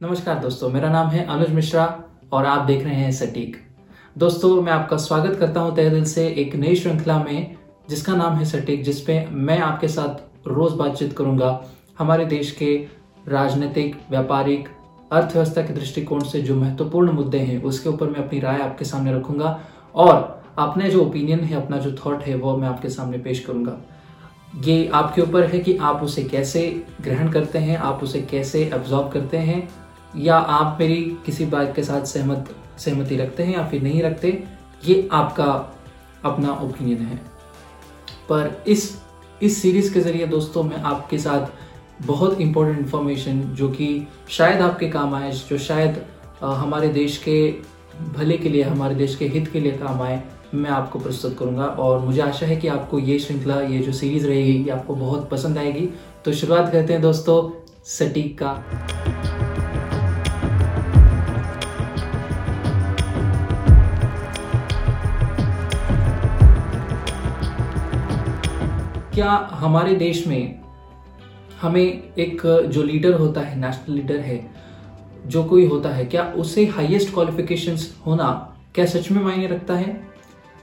नमस्कार दोस्तों, मेरा नाम है अनुज मिश्रा और आप देख रहे हैं सटीक। दोस्तों, मैं आपका स्वागत करता हूँ तहे दिल से एक नई श्रृंखला में, जिसका नाम है सटीक, जिसपे मैं आपके साथ रोज बातचीत करूँगा हमारे देश के राजनीतिक, व्यापारिक, अर्थव्यवस्था के दृष्टिकोण से जो महत्वपूर्ण मुद्दे हैं, उसके ऊपर मैं अपनी राय आपके सामने रखूँगा और अपने जो ओपिनियन है, अपना जो थॉट है, वो मैं आपके सामने पेश करूँगा। ये आपके ऊपर है कि आप उसे कैसे ग्रहण करते हैं, आप उसे कैसे एब्जॉर्व करते हैं या आप मेरी किसी बात के साथ सहमत, सहमति रखते हैं या फिर नहीं रखते, ये आपका अपना ओपिनियन है। पर इस इस सीरीज़ के ज़रिए दोस्तों मैं आपके साथ बहुत इंपॉर्टेंट इन्फॉर्मेशन जो कि शायद आपके काम आए, जो शायद हमारे देश के भले के लिए, हमारे देश के हित के लिए काम आए, मैं आपको प्रस्तुत करूँगा। और मुझे आशा है कि आपको ये श्रृंखला, ये जो सीरीज़ रहेगी, ये आपको बहुत पसंद आएगी। तो शुरुआत करते हैं दोस्तों, सटीक का। क्या हमारे देश में हमें एक, जो लीडर होता है नेशनल लीडर है, जो कोई होता है, क्या उसे हाईएस्ट क्वालिफिकेशंस होना क्या सच में मायने रखता है?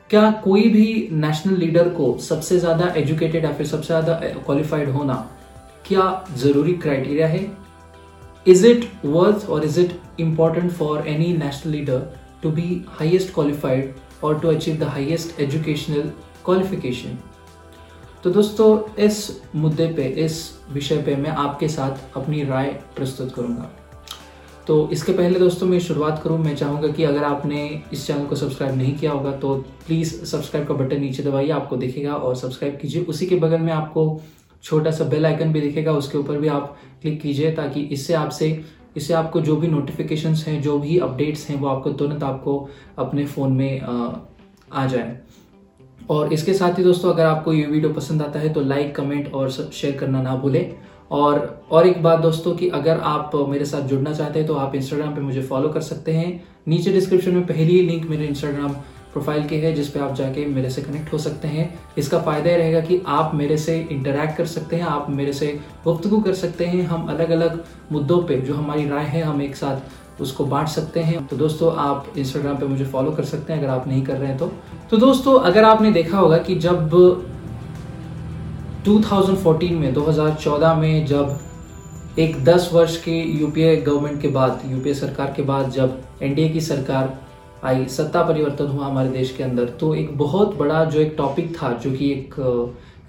क्या कोई भी नेशनल लीडर को सबसे ज़्यादा एजुकेटेड या फिर सबसे ज़्यादा क्वालिफाइड होना क्या ज़रूरी क्राइटेरिया है? इज़ इट वर्थ और is it important for any national leader to be highest qualified और to achieve the highest educational qualification तो दोस्तों, इस मुद्दे पे, इस विषय पे मैं आपके साथ अपनी राय प्रस्तुत करूँगा। तो इसके पहले दोस्तों, मैं शुरुआत करूँ। मैं चाहूँगा कि अगर आपने इस चैनल को सब्सक्राइब नहीं किया होगा तो प्लीज़ सब्सक्राइब का बटन नीचे दबाइए, आपको दिखेगा, और सब्सक्राइब कीजिए। उसी के बगल में आपको छोटा सा बेल आइकन भी दिखेगा, उसके ऊपर भी आप क्लिक कीजिए, ताकि इससे आपसे, इससे आपको जो भी नोटिफिकेशन हैं, जो भी अपडेट्स हैं, वो आपको तुरंत आपको अपने फ़ोन में आ जाए। और इसके साथ ही दोस्तों, अगर आपको ये वीडियो पसंद आता है तो लाइक कमेंट और शेयर करना ना भूलें। और और एक बात दोस्तों कि अगर आप मेरे साथ जुड़ना चाहते हैं तो आप इंस्टाग्राम पे मुझे फॉलो कर सकते हैं। नीचे डिस्क्रिप्शन में पहली लिंक मेरे इंस्टाग्राम प्रोफ़ाइल के है जिसपे आप जाके मेरे से कनेक्ट हो सकते हैं। इसका फ़ायदा यह रहेगा कि आप मेरे से इंटरेक्ट कर सकते हैं, आप मेरे से गुफ्तगु कर सकते हैं। हम अलग अलग मुद्दों पे जो हमारी राय है, हम एक साथ उसको बांट सकते हैं। तो दोस्तों, आप इंस्टाग्राम पे मुझे फॉलो कर सकते हैं, अगर आप नहीं कर रहे हैं तो। तो दोस्तों, अगर आपने देखा होगा कि जब 2014 में 2014 में जब एक 10 वर्ष के यूपीए गवर्नमेंट के बाद यूपीए सरकार के बाद जब एनडीए की सरकार आई, सत्ता परिवर्तन हुआ हमारे देश के अंदर तो एक बहुत बड़ा जो एक टॉपिक था, जो कि एक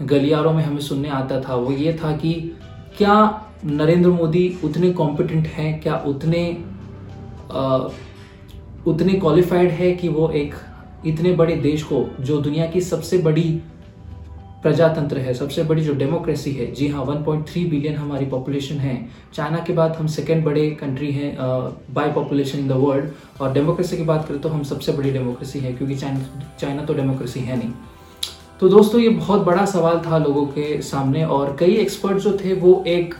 गलियारों में हमें सुनने आता था, वो ये था कि क्या नरेंद्र मोदी उतने कॉम्पिटेंट हैं, क्या उतने उतने क्वालिफाइड है कि वो एक इतने बड़े देश को, जो दुनिया की सबसे बड़ी प्रजातंत्र है, सबसे बड़ी जो डेमोक्रेसी है। जी हाँ 1.3 बिलियन हमारी पॉपुलेशन है। चाइना के बाद हम सेकेंड बड़े कंट्री हैं by population in the world और डेमोक्रेसी की बात करें तो हम सबसे बड़ी डेमोक्रेसी है, क्योंकि चाइना चाइना तो डेमोक्रेसी है नहीं। तो दोस्तों, ये बहुत बड़ा सवाल था लोगों के सामने, और कई एक्सपर्ट जो थे वो एक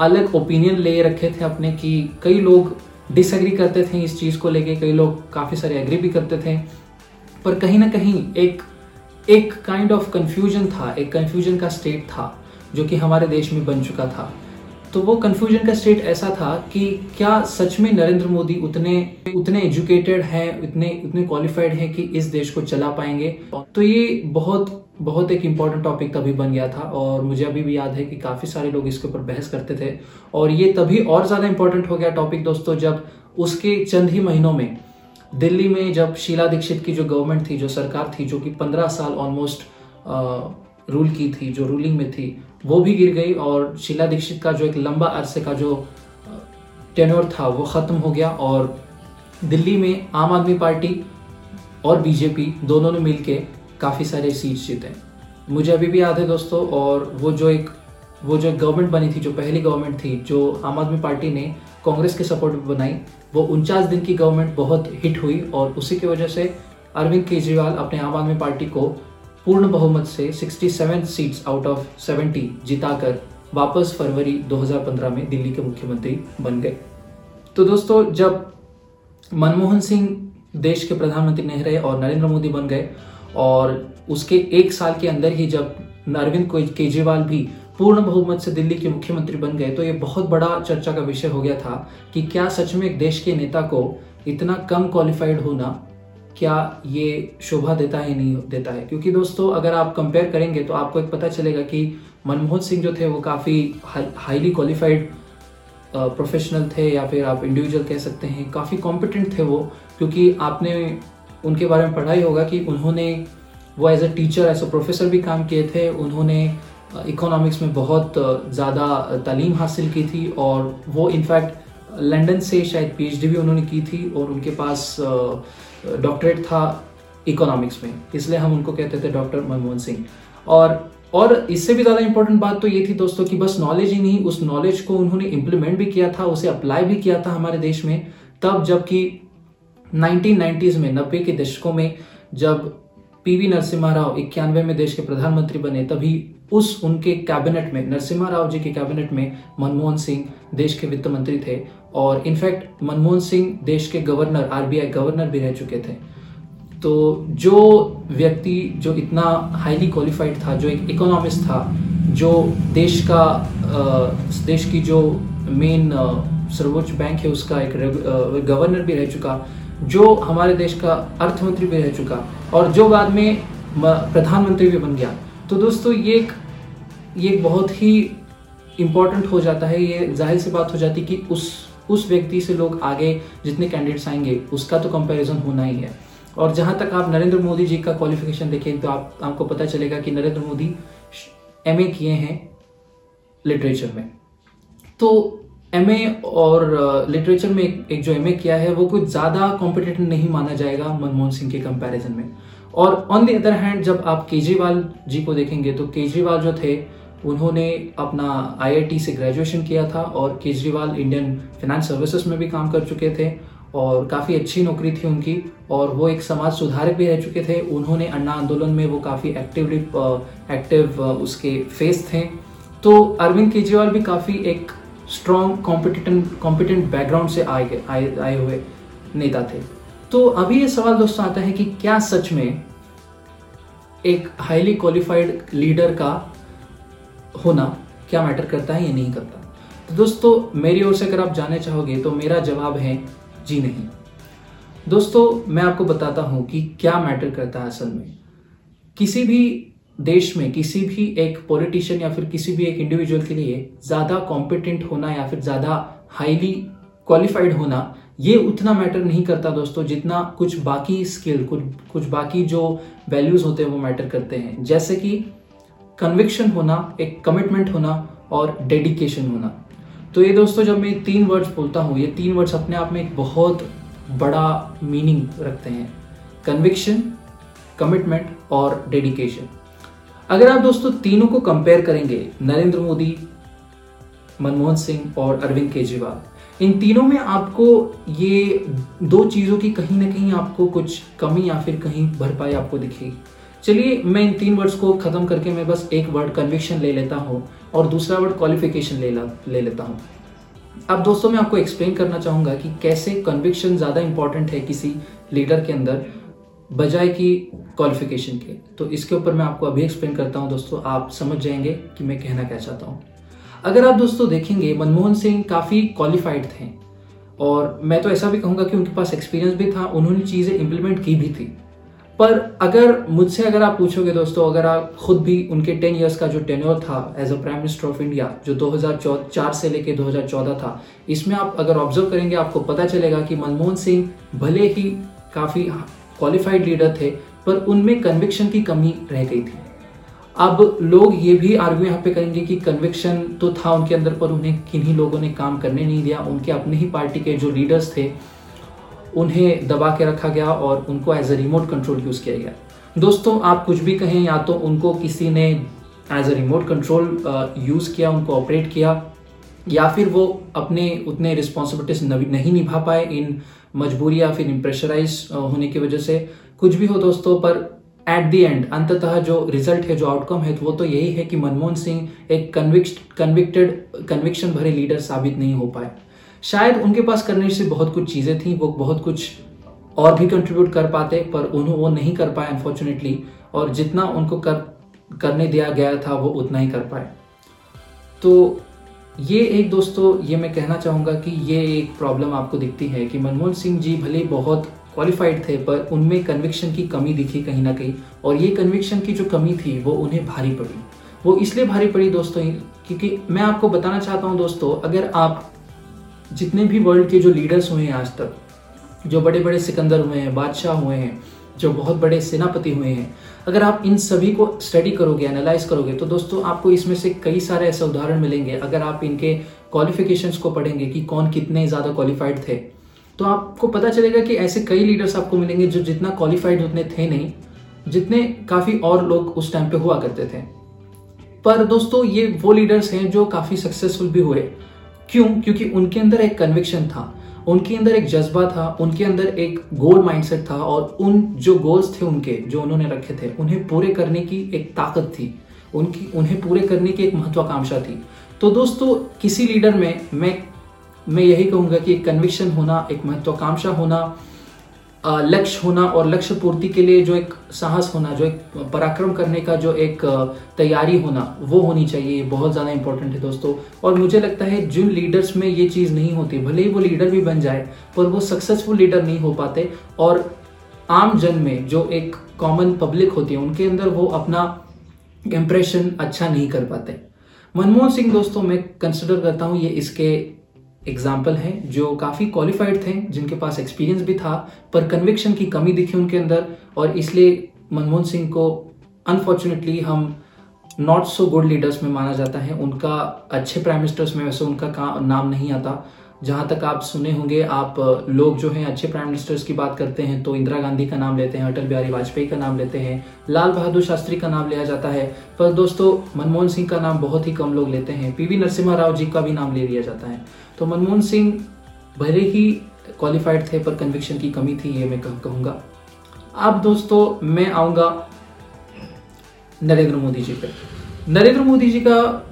अलग ओपिनियन ले रखे थे अपने कि कई लोग डिसएग्री करते थे इस चीज़ को लेके, कई लोग काफ़ी सारे एग्री भी करते थे, पर कहीं ना कहीं एक एक काइंड ऑफ़ कंफ्यूजन था, एक कंफ्यूजन का स्टेट था, जो कि हमारे देश में बन चुका था। तो वो कंफ्यूजन का स्टेट ऐसा था कि क्या सच में नरेंद्र मोदी उतने उतने एजुकेटेड हैं, उतने उतने क्वालिफाइड हैं कि इस देश को चला पाएँगे? तो ये बहुत बहुत एक इंपॉर्टेंट टॉपिक तभी बन गया था और मुझे अभी भी याद है कि काफ़ी सारे लोग इसके ऊपर बहस करते थे। और ये तभी और ज़्यादा इंपॉर्टेंट हो गया टॉपिक दोस्तों, जब उसके चंद ही महीनों में दिल्ली में जब शीला दीक्षित की जो गवर्नमेंट थी, जो सरकार थी, जो कि पंद्रह साल ऑलमोस्ट रूल की थी, जो रूलिंग में थी वो भी गिर गई और शीला दीक्षित का जो एक लंबा अरसे का जो टेनोर था, वो ख़त्म हो गया और दिल्ली में आम आदमी पार्टी और बीजेपी दोनों ने मिलकर काफ़ी सारे सीट्स जीते मुझे अभी भी याद है दोस्तों और वो जो एक, वो जो गवर्नमेंट बनी थी, जो पहली गवर्नमेंट थी, जो आम आदमी पार्टी ने कांग्रेस के सपोर्ट में बनाई, वो उनचास दिन की गवर्नमेंट बहुत हिट हुई और उसी की वजह से अरविंद केजरीवाल अपने आम आदमी पार्टी को पूर्ण बहुमत से 67 सीट्स आउट ऑफ़ 70 जिताकर वापस फरवरी 2015 में दिल्ली के मुख्यमंत्री बन गए। तो दोस्तों, जब मनमोहन सिंह देश के प्रधानमंत्री नहीं रहे और नरेंद्र मोदी बन गए और उसके एक साल के अंदर ही जब अरविंद केजरीवाल भी पूर्ण बहुमत से दिल्ली के मुख्यमंत्री बन गए तो ये बहुत बड़ा चर्चा का विषय हो गया था कि क्या सच में एक देश के नेता को इतना कम क्वालिफाइड होना क्या ये शोभा देता है नहीं देता है? क्योंकि दोस्तों, अगर आप कंपेयर करेंगे तो आपको एक पता चलेगा कि मनमोहन सिंह जो थे, वो काफ़ी हाईली क्वालिफाइड प्रोफेशनल थे या फिर आप इंडिविजुअल कह सकते हैं। काफ़ी कॉम्पिटेंट थे वो, क्योंकि आपने उनके बारे में पढ़ा ही होगा कि उन्होंने, वो as a teacher as a professor भी काम किए थे। उन्होंने इकोनॉमिक्स में बहुत ज़्यादा तालीम हासिल की थी और वो इनफैक्ट लंदन से शायद पीएचडी भी उन्होंने की थी और उनके पास डॉक्टरेट था इकोनॉमिक्स में। इसलिए हम उनको कहते थे डॉक्टर मनमोहन सिंह। और और इससे भी ज़्यादा इंपॉर्टेंट बात तो ये थी दोस्तों कि बस नॉलेज ही नहीं, उस नॉलेज को उन्होंने इम्प्लीमेंट भी किया था, उसे अप्लाई भी किया था हमारे देश में, तब जबकि 1990s में नब्बे के दशकों में जब पीवी नरसिम्हा राव इक्यानवे में देश के प्रधानमंत्री बने, तभी उस उनके कैबिनेट में नरसिम्हा राव जी के कैबिनेट में मनमोहन सिंह देश के वित्त मंत्री थे। और इनफैक्ट मनमोहन सिंह देश के गवर्नर आरबीआई गवर्नर भी रह चुके थे। तो जो व्यक्ति जो इतना हाईली क्वालिफाइड था, जो एक इकोनॉमिस्ट था, जो देश का देश की जो मेन सर्वोच्च बैंक है, उसका एक गवर्नर भी रह चुका, जो हमारे देश का अर्थमंत्री भी रह चुका, और जो बाद में प्रधानमंत्री भी बन गया। तो दोस्तों, ये एक, ये बहुत ही इम्पोर्टेंट हो जाता है, ये ज़ाहिर सी बात हो जाती कि उस उस व्यक्ति से लोग आगे जितने कैंडिडेट्स आएँगे उसका तो कंपैरिजन होना ही है। और जहाँ तक आप नरेंद्र मोदी जी का क्वालिफिकेशन देखें तो आप आपको पता चलेगा कि नरेंद्र मोदी एमए किए हैं लिटरेचर में। तो एमए और लिटरेचर में एक, जो एमए किया है वो कुछ ज़्यादा कॉम्पिटेटिव नहीं माना जाएगा मनमोहन सिंह के कंपैरिजन में। और ऑन द अदर हैंड जब आप केजरीवाल जी को देखेंगे तो केजरीवाल जो थे उन्होंने अपना आईआईटी से ग्रेजुएशन किया था और केजरीवाल इंडियन फाइनेंस सर्विसेज़ में भी काम कर चुके थे और काफ़ी अच्छी नौकरी थी उनकी और वो एक समाज सुधारक भी रह चुके थे। उन्होंने अन्ना आंदोलन में वो काफ़ी एक्टिवली एक्टिव उसके फेस थे। तो अरविंद केजरीवाल भी काफ़ी एक स्ट्रॉन्ग कॉम्पिटेंट कॉम्पिटेंट बैकग्राउंड से आए आए आए हुए नेता थे। तो अभी ये सवाल दोस्तों आता है कि क्या सच में एक हाईली क्वालिफाइड लीडर का होना क्या मैटर करता है, या नहीं करता। तो दोस्तों, मेरी ओर से अगर आप जानना चाहोगे तो मेरा जवाब है जी नहीं। दोस्तों, मैं आपको बताता हूँ कि क्या मैटर करता है असल में। किसी भी देश में, किसी भी एक पॉलिटिशियन या फिर किसी भी एक इंडिविजुअल के लिए ज़्यादा कॉम्पिटेंट होना या फिर ज़्यादा हाईली क्वालिफाइड होना, ये उतना मैटर नहीं करता दोस्तों, जितना कुछ बाकी स्किल कुछ कुछ बाकी जो वैल्यूज़ होते हैं, वो मैटर करते हैं। जैसे कि कन्विक्शन होना, एक कमिटमेंट होना और डेडिकेशन होना। तो ये दोस्तों, जब मैं तीन वर्ड्स बोलता हूँ, ये तीन वर्ड्स अपने आप में एक बहुत बड़ा मीनिंग रखते हैं। कन्विक्शन कमिटमेंट और डेडिकेशन अगर आप दोस्तों तीनों को कंपेयर करेंगे, नरेंद्र मोदी, मनमोहन सिंह और अरविंद केजरीवाल, इन तीनों में आपको ये दो चीज़ों की कहीं ना कहीं आपको कुछ कमी या फिर कहीं भरपाई आपको दिखेगी। चलिए, मैं इन तीन वर्ड्स को खत्म करके मैं बस एक वर्ड कन्विक्शन ले लेता हूँ और दूसरा वर्ड क्वालिफिकेशन ले ले लेता हूँ। अब दोस्तों, मैं आपको एक्सप्लेन करना चाहूँगा कि कैसे कन्विक्शन ज़्यादा इंपॉर्टेंट है किसी लीडर के अंदर, बजाय कि क्वालिफिकेशन के। तो इसके ऊपर मैं आपको अभी एक्सप्लेन करता हूँ दोस्तों, आप समझ जाएँगे कि मैं कहना क्या चाहता हूँ। अगर आप दोस्तों देखेंगे, मनमोहन सिंह काफ़ी क्वालिफाइड थे और मैं तो ऐसा भी कहूँगा कि उनके पास एक्सपीरियंस भी था, उन्होंने चीज़ें इंप्लीमेंट की भी थी। पर अगर मुझसे अगर आप पूछोगे दोस्तों, अगर आप खुद भी उनके टेन इयर्स का जो टेन्योर था as a prime minister of India जो 2004 से लेके 2014 था, इसमें आप अगर ऑब्ज़र्व करेंगे, आपको पता चलेगा कि मनमोहन सिंह भले ही काफ़ी क्वालिफाइड लीडर थे, पर उनमें कन्विक्शन की कमी रह गई थी। अब लोग ये भी आर्ग्यू यहाँ पे करेंगे कि कन्विक्शन तो था उनके अंदर, पर उन्हें किन्हीं लोगों ने काम करने नहीं दिया। उनके अपने ही पार्टी के जो लीडर्स थे उन्हें दबा के रखा गया और उनको as a remote control use किया गया। दोस्तों, आप कुछ भी कहें, या तो उनको किसी ने as a remote control use किया, उनको ऑपरेट किया, या फिर वो अपने उतने रिस्पॉन्सिबिलिटीज नहीं निभा पाए इन मजबूरी या फिर प्रेशराइज होने की वजह से। कुछ भी हो दोस्तों, पर एट दी एंड अंततः जो रिज़ल्ट है, जो आउटकम है, वो तो यही है कि मनमोहन सिंह एक कन्विक्टेड कन्विक्शन भरे लीडर साबित नहीं हो पाए। शायद उनके पास करने से बहुत कुछ चीज़ें थी, वो बहुत कुछ और भी कंट्रीब्यूट कर पाते, पर उन्होंने वो नहीं कर पाए अनफॉर्चुनेटली और जितना उनको कर करने दिया गया था, वो उतना ही कर पाए। तो ये एक दोस्तों, ये मैं कहना चाहूँगा कि ये एक प्रॉब्लम आपको दिखती है कि मनमोहन सिंह जी भले बहुत क्वालिफाइड थे, पर उनमें कन्विक्शन की कमी दिखी कहीं ना कहीं, और ये कन्विक्शन की जो कमी थी, वो उन्हें भारी पड़ी। वो इसलिए भारी पड़ी दोस्तों, क्योंकि मैं आपको बताना चाहता हूँ दोस्तों, अगर आप जितने भी वर्ल्ड के जो लीडर्स हुए हैं आज तक, जो बड़े बड़े सिकंदर हुए हैं, बादशाह हुए हैं, जो बहुत बड़े सेनापति हुए हैं, अगर आप इन सभी को स्टडी करोगे एनालाइज करोगे तो दोस्तों आपको इसमें से कई सारे ऐसे उदाहरण मिलेंगे। अगर आप इनके क्वालिफिकेशंस को पढ़ेंगे कि कौन कितने ज़्यादा क्वालिफाइड थे तो आपको पता चलेगा कि ऐसे कई लीडर्स आपको मिलेंगे जो जितना क्वालिफाइड उतने थे नहीं, जितने काफ़ी और लोग उस टाइम पे हुआ करते थे। पर दोस्तों ये वो लीडर्स हैं जो काफ़ी सक्सेसफुल भी हुए। क्यों? क्योंकि उनके अंदर एक कन्विक्शन था, उनके अंदर एक जज्बा था, उनके अंदर एक गोल माइंडसेट था और उन जो गोल्स थे उनके, जो उन्होंने रखे थे, उन्हें पूरे करने की एक ताकत थी, उनकी, उन्हें पूरे करने की एक महत्वाकांक्षा थी। तो दोस्तों, किसी लीडर में मैं मैं यही कहूँगा कि एक कन्विक्शन होना एक महत्वाकांक्षा होना लक्ष्य होना और लक्ष्य पूर्ति के लिए जो एक साहस होना, जो एक पराक्रम करने का जो एक तैयारी होना, वो होनी चाहिए बहुत ज़्यादा इंपॉर्टेंट है दोस्तों। और मुझे लगता है जिन लीडर्स में ये चीज़ नहीं होती, भले ही वो लीडर भी बन जाए, पर वो सक्सेसफुल लीडर नहीं हो पाते। और आम जन में जो एक कॉमन पब्लिक होती है, उनके अंदर वो अपना इंप्रेशन अच्छा नहीं कर पाते। मनमोहन सिंह दोस्तों, मैं कंसिडर करता हूँ ये इसके एग्ज़ाम्पल हैं जो काफ़ी क्वालिफाइड थे, जिनके पास एक्सपीरियंस भी था, पर कन्विक्शन की कमी दिखी उनके अंदर, और इसलिए मनमोहन सिंह को अनफॉर्चुनेटली हम नॉट सो गुड लीडर्स में माना जाता है। उनका अच्छे प्राइम मिनिस्टर्स में वैसे उनका का, नाम नहीं आता। जहाँ तक आप सुने होंगे, आप, लोग जो हैं अच्छे प्राइम मिनिस्टर्स की बात करते हैं तो इंदिरा गांधी का नाम लेते हैं, अटल बिहारी वाजपेयी का नाम लेते हैं, लाल बहादुर शास्त्री का नाम लिया जाता है। पर दोस्तों, मनमोहन सिंह का नाम बहुत ही कम लोग लेते हैं। पीवी नरसिम्हा राव जी का भी नाम ले लिया जाता है। तो मनमोहन सिंह भले ही क्वालिफाइड थे, पर कन्विक्शन की कमी थी, ये मैं कहूँगा। अब दोस्तों, मैं आऊँगा नरेंद्र मोदी जी पे। नरेंद्र मोदी जी का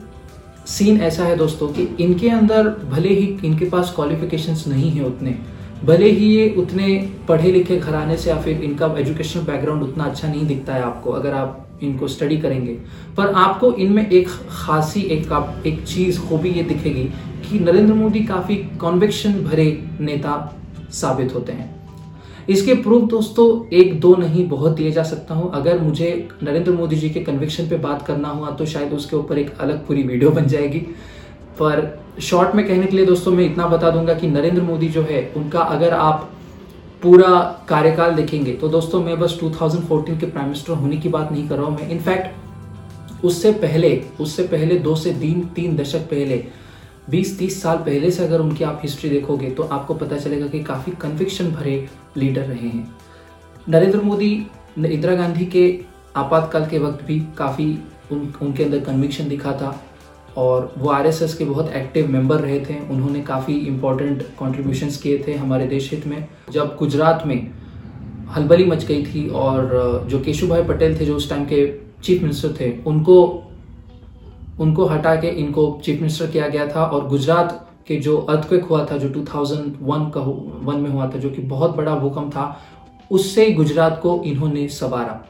सीन ऐसा है दोस्तों कि इनके अंदर भले ही इनके पास क्वालिफिकेशंस नहीं है उतने, भले ही ये उतने पढ़े लिखे घराने से या फिर इनका एजुकेशनल बैकग्राउंड उतना अच्छा नहीं दिखता है आपको। अगर आप इनको स्टडी करेंगे। पर आपको इनमें एक खासी, एक एक चीज़ खूबी ये दिखेगी कि नरेंद्र मोदी काफ़ी कॉन्विक्शन भरे नेता साबित होते हैं। इसके प्रूफ दोस्तों, एक, दो नहीं, बहुत दिए जा सकता हूँ। अगर मुझे नरेंद्र मोदी जी के कन्विक्शन पे बात करना हुआ तो शायद उसके ऊपर एक अलग पूरी वीडियो बन जाएगी। पर शॉर्ट में कहने के लिए दोस्तों, मैं इतना बता दूँगा कि नरेंद्र मोदी जो है, उनका अगर आप पूरा कार्यकाल देखेंगे। तो दोस्तों मैं बस 2014 के प्राइम मिनिस्टर होने की बात नहीं कर रहा हूँ। मैं इनफैक्ट उससे पहले उससे पहले दो से तीन तीन दशक पहले 20-30 साल पहले से अगर उनकी आप हिस्ट्री देखोगे तो आपको पता चलेगा कि काफ़ी कन्विक्शन भरे लीडर रहे हैं। नरेंद्र मोदी इंदिरा गांधी के आपातकाल के वक्त भी काफ़ी उन, उनके अंदर कन्विक्शन दिखा था। और वो आरएसएस के बहुत एक्टिव मेंबर रहे थे, उन्होंने काफ़ी इंपॉर्टेंट कॉन्ट्रीब्यूशंस किए थे हमारे देश हित में। जब गुजरात में हलबली मच गई थी और जो केशु भाई पटेल थे, जो उस टाइम के चीफ मिनिस्टर थे, उनको उनको हटा के इनको चीफ मिनिस्टर किया गया था और गुजरात के जो अर्थक्वेक हुआ था, जो 2001 का वन में हुआ था, जो कि बहुत बड़ा भूकंप था, उससे गुजरात को इन्होंने सवारा।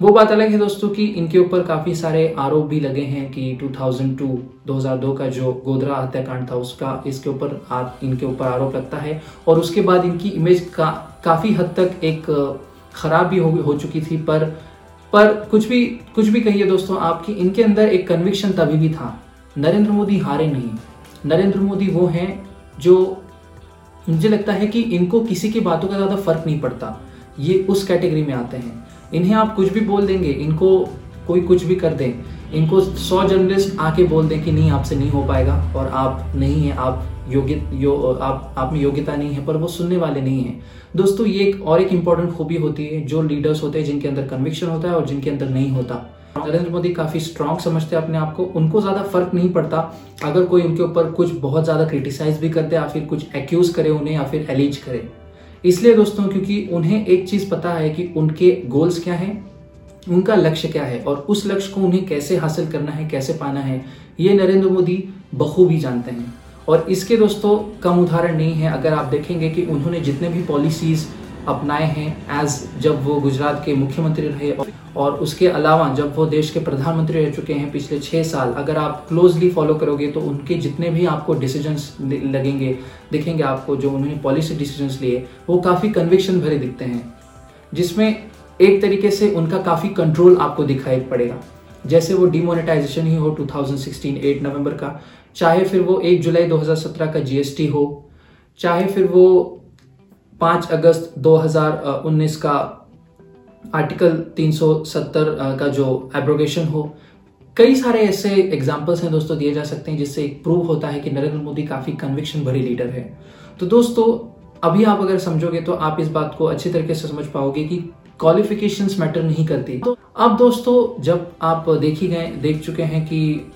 वो बात अलग है दोस्तों कि इनके ऊपर काफ़ी सारे आरोप भी लगे हैं कि 2002 2002 का जो गोधरा हत्याकांड था उसका इसके ऊपर इनके ऊपर आरोप लगता है। और उसके बाद इनकी इमेज का काफ़ी हद तक एक खराब भी हो, हो चुकी थी पर पर कुछ भी कुछ भी कहिए दोस्तों आपकी इनके अंदर एक कन्विक्शन तभी भी था। नरेंद्र मोदी हारे नहीं। नरेंद्र मोदी वो हैं जो मुझे लगता है कि इनको किसी की बातों का ज़्यादा फ़र्क नहीं पड़ता। ये उस कैटेगरी में आते हैं। इन्हें आप कुछ भी बोल देंगे, इनको कोई कुछ भी कर दे, इनको सौ जर्नलिस्ट आके बोल दें कि नहीं, आपसे नहीं हो पाएगा और आप नहीं है, आप योग्य, यो, आप आप में योग्यता नहीं है, पर वो सुनने वाले नहीं है। दोस्तों, ये एक और एक इंपॉर्टेंट खूबी होती है जो लीडर्स होते हैं जिनके अंदर कन्विक्शन होता है और जिनके अंदर नहीं होता। नरेंद्र मोदी काफ़ी स्ट्रांग समझते हैं अपने आप को, उनको ज़्यादा फ़र्क नहीं पड़ता। अगर कोई उनके ऊपर कुछ बहुत ज़्यादा क्रिटिसाइज भी करते या फिर कुछ एक्यूज करे उन्हें या फिर एलिज करे इसलिए दोस्तों, क्योंकि उन्हें एक चीज़ पता है कि उनके गोल्स क्या हैं, उनका लक्ष्य क्या है, और उस लक्ष्य को उन्हें कैसे हासिल करना है, कैसे पाना है, ये नरेंद्र मोदी बखूबी जानते हैं। और इसके दोस्तों, कम उदाहरण नहीं है। अगर आप देखेंगे कि उन्होंने जितने भी पॉलिसीज़ अपनाए हैं एज जब वो गुजरात के मुख्यमंत्री रहे और उसके अलावा जब वो देश के प्रधानमंत्री रह चुके हैं पिछले छह साल, अगर आप क्लोजली फॉलो करोगे तो उनके जितने भी आपको डिसीजंस लगेंगे, दिखेंगे आपको जो उन्होंने पॉलिसी डिसीजंस लिए, वो काफ़ी कन्विक्शन भरे दिखते हैं। जिसमें एक तरीके से उनका काफ़ी कंट्रोल आपको दिखाई पड़ेगा। जैसे वो डिमोनेटाइजेशन ही हो 2016 8 नवंबर का, चाहे फिर वो 1 जुलाई 2017 का जीएसटी हो, चाहे फिर वो 5 अगस्त 2019 का आर्टिकल 370 का जो एब्रोगेशन हो, कई सारे ऐसे एग्जाम्पल्स हैं दोस्तों दिए जा सकते हैं जिससे एक प्रूव होता है कि नरेंद्र मोदी काफ़ी कन्विक्शन भरी लीडर है। तो दोस्तों, अभी आप अगर समझोगे तो आप इस बात को अच्छी तरीके से समझ पाओगे कि क्वालिफिकेशंस मैटर नहीं करती। तो अब दोस्तों, जब आप देखी गए, देख चुके हैं कि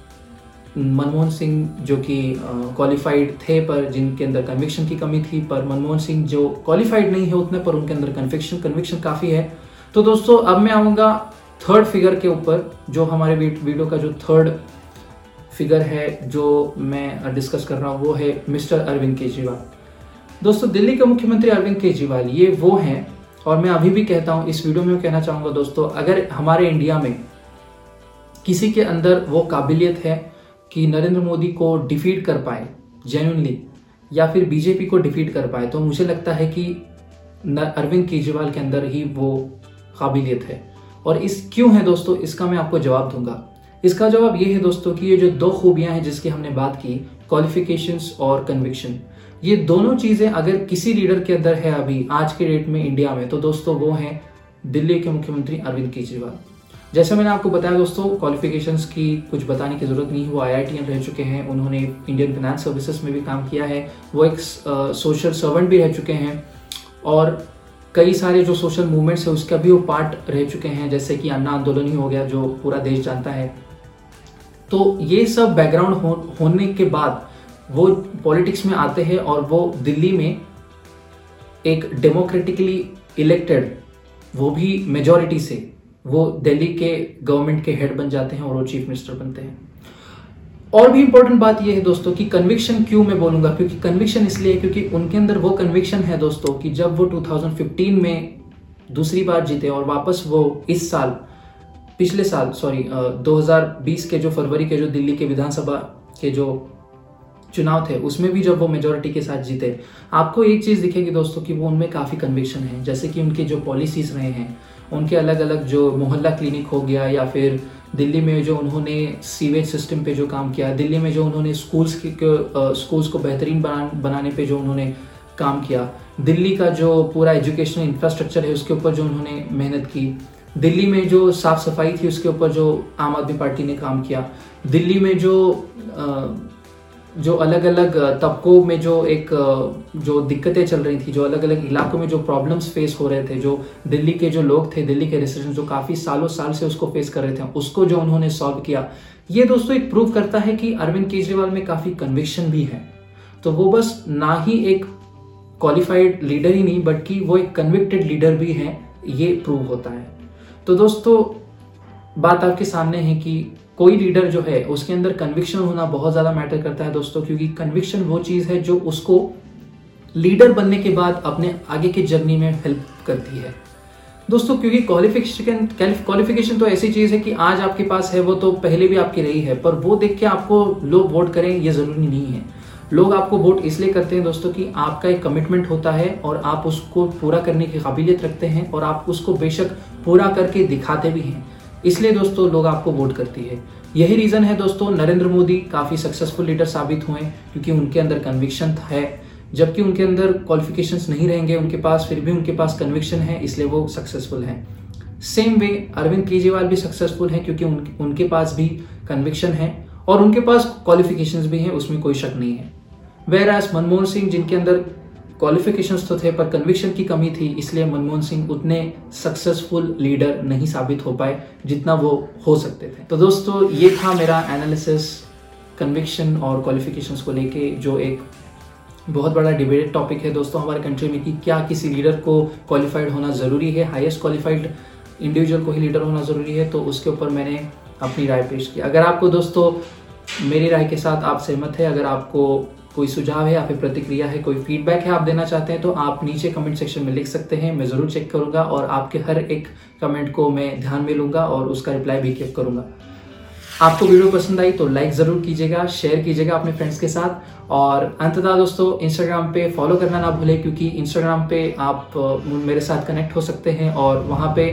मनमोहन सिंह जो कि क्वालिफाइड थे पर जिनके अंदर कन्विक्शन की कमी थी, पर मनमोहन सिंह जो क्वालिफाइड नहीं है उतने पर उनके अंदर कन्विक्शन कन्विक्शन काफ़ी है। तो दोस्तों, अब मैं आऊँगा थर्ड फिगर के ऊपर, जो हमारे वीडियो का जो थर्ड फिगर है, जो मैं डिस्कस कर रहा हूँ, वो है मिस्टर अरविंद केजरीवाल। दोस्तों, दिल्ली के मुख्यमंत्री अरविंद केजरीवाल, ये वो हैं, और मैं अभी भी कहता हूँ, इस वीडियो में कहना चाहूँगा दोस्तों, अगर हमारे इंडिया में किसी के अंदर वो काबिलियत है कि नरेंद्र मोदी को डिफीट कर पाए जेन्यनली या फिर बीजेपी को डिफीट कर पाए तो मुझे लगता है कि अरविंद केजरीवाल के अंदर ही वो काबिलियत है। और इस क्यों है दोस्तों? इसका मैं आपको जवाब दूँगा। इसका जवाब ये है दोस्तों कि ये जो दो खूबियाँ हैं जिसकी हमने बात की क्वालिफिकेशंस और कन्विक्शन ये दोनों चीज़ें अगर किसी लीडर के अंदर है अभी, आज के डेट में इंडिया में तो दोस्तों वो हैं दिल्ली के मुख्यमंत्री अरविंद केजरीवाल। जैसे मैंने आपको बताया दोस्तों क्वालिफिकेशंस की कुछ बताने की ज़रूरत नहीं वो आई आई रह चुके हैं उन्होंने इंडियन फाइनेंस सर्विसेज़ में भी काम किया है। वो एक सोशल सर्वेंट भी रह चुके हैं और कई सारे जो सोशल मूवमेंट्स है उसका भी वो पार्ट रह चुके हैं। जैसे कि अन्ना आंदोलन ही हो गया जो पूरा देश जानता है। तो ये सब बैकग्राउंड हो, होने के बाद वो पॉलिटिक्स में आते हैं और वो दिल्ली में एक डेमोक्रेटिकली इलेक्टेड वो भी मेजोरिटी से वो दिल्ली के गवर्नमेंट के हेड बन जाते हैं और वो चीफ मिनिस्टर बनते हैं। और भी इंपॉर्टेंट बात यह है दोस्तों कि कन्विक्शन क्यों मैं बोलूँगा? क्योंकि कन्विक्शन इसलिए क्योंकि उनके अंदर वो कन्विक्शन है दोस्तों कि जब वो 2015 में दूसरी बार जीते और वापस वो इस साल, पिछले साल सॉरी 2020 के जो फरवरी के जो दिल्ली के विधानसभा के जो चुनाव थे, उसमें भी जब वो मेजोरिटी के साथ जीते, आपको एक चीज़ दिखेगी दोस्तों कि वो उनमें काफ़ी कन्विक्शन है। जैसे कि उनके जो पॉलिसीज़ रहे हैं उनके अलग अलग जो मोहल्ला क्लिनिक हो गया या फिर दिल्ली में जो उन्होंने सीवेज सिस्टम पे जो काम किया दिल्ली में जो उन्होंने स्कूल्स की स्कूल्स को बेहतरीन बना, बनाने पे जो उन्होंने काम किया दिल्ली का जो पूरा एजुकेशनल इंफ्रास्ट्रक्चर है उसके ऊपर जो उन्होंने मेहनत की दिल्ली में जो साफ़ सफ़ाई थी उसके ऊपर जो आम आदमी पार्टी ने काम किया दिल्ली में जो जो अलग अलग तबकों में जो एक जो दिक्कतें चल रही थी, जो अलग अलग इलाकों में जो प्रॉब्लम्स फेस हो रहे थे, जो दिल्ली के जो लोग थे, दिल्ली के रेसिडेंट जो काफ़ी सालों साल से उसको फेस कर रहे थे, उसको जो उन्होंने सॉल्व किया, ये दोस्तों एक प्रूव करता है कि अरविंद केजरीवाल में काफ़ी कन्विक्शन भी है। तो वो बस ना ही एक क्वालिफाइड लीडर ही नहीं, बल्कि वो एक कन्विक्टेड लीडर भी है, ये प्रूव होता है। तो दोस्तों, बात आपके सामने है कि कोई लीडर जो है, उसके अंदर कन्विक्शन होना बहुत ज़्यादा मैटर करता है दोस्तों, क्योंकि कन्विक्शन वो चीज़ है जो उसको लीडर बनने के बाद अपने आगे की जर्नी में हेल्प करती है। दोस्तों, क्योंकि क्वालिफिकेशन क्वालिफिकेशन तो ऐसी चीज़ है कि आज आपके पास है, वो तो पहले भी आपकी रही है पर वो देख के आपको लोग वोट करें, ये ज़रूरी नहीं है। लोग आपको वोट इसलिए करते हैं दोस्तों कि आपका एक कमिटमेंट होता है और आप उसको पूरा करने की काबिलियत रखते हैं और आप उसको बेशक पूरा करके दिखाते भी हैं। इसलिए दोस्तों लोग आपको वोट करती है। यही रीजन है दोस्तों नरेंद्र मोदी काफ़ी सक्सेसफुल लीडर साबित हुए क्योंकि उनके अंदर कन्विक्शन है। जबकि उनके अंदर क्वालिफिकेशंस नहीं रहेंगे उनके पास फिर भी उनके पास कन्विक्शन है इसलिए वो सक्सेसफुल हैं। सेम वे अरविंद केजरीवाल भी सक्सेसफुल हैं क्योंकि उन, उनके पास भी कन्विक्शन है और उनके पास क्वालिफिकेशंस भी हैं उसमें कोई शक नहीं है। वेर एज मनमोहन सिंह जिनके अंदर क्वालिफिकेशंस तो थे, पर कन्विक्शन की कमी थी, इसलिए मनमोहन सिंह उतने सक्सेसफुल लीडर नहीं साबित हो पाए, जितना वो हो सकते थे। तो दोस्तों, ये था मेरा एनालिसिस कन्विक्शन और क्वालिफिकेशंस को लेके, जो एक बहुत बड़ा डिबेटेड टॉपिक है दोस्तों हमारे कंट्री में कि क्या किसी लीडर को क्वालिफाइड होना ज़रूरी है हाईएस्ट क्वालिफाइड इंडिविजुअल को ही लीडर होना ज़रूरी है तो उसके ऊपर मैंने अपनी राय पेश की। अगर आपको दोस्तों, मेरी राय के साथ आप सहमत है, अगर आपको कोई सुझाव है या फिर प्रतिक्रिया है, कोई फीडबैक है आप देना चाहते हैं तो आप नीचे कमेंट सेक्शन में लिख सकते हैं, मैं ज़रूर चेक करूँगा और आपके हर एक कमेंट को मैं ध्यान में लूँगा और उसका रिप्लाई भी करूँगा। आपको वीडियो पसंद आई तो लाइक ज़रूर कीजिएगा शेयर कीजिएगा अपने फ्रेंड्स के साथ और अंततः दोस्तों इंस्टाग्राम पे फॉलो करना ना भूलें क्योंकि इंस्टाग्राम पे आप मेरे साथ कनेक्ट हो सकते हैं और वहाँ पे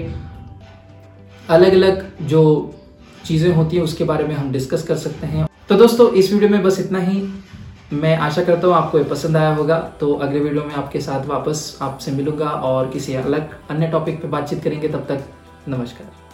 अलग अलग जो चीज़ें होती हैं उसके बारे में हम डिस्कस कर सकते हैं। तो दोस्तों, इस वीडियो में बस इतना ही। मैं आशा करता हूँ आपको ये पसंद आया होगा। तो अगले वीडियो में आपके साथ वापस आपसे मिलूँगा और किसी अलग अन्य टॉपिक पे बातचीत करेंगे। तब तक नमस्कार।